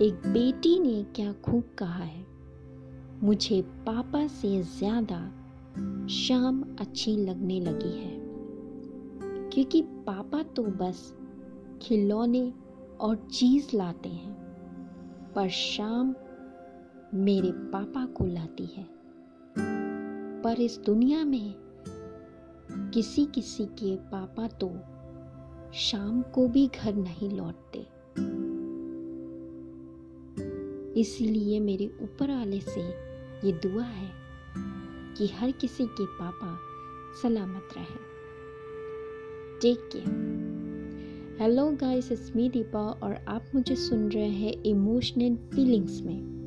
एक बेटी ने क्या खूब कहा है। मुझे पापा से ज़्यादा शाम अच्छी लगने लगी है। क्योंकि पापा तो बस खिलौने और चीज़ लाते हैं, पर शाम मेरे पापा को लाती है। पर इस दुनिया में किसी किसी के पापा तो शाम को भी घर नहीं लौटते। इसीलिए मेरे ऊपर वाले से ये दुआ है कि हर किसी के पापा सलामत रहे। Take care hello guys it's me Deepa और आप मुझे सुन रहे हैं इमोशनल फीलिंग्स में।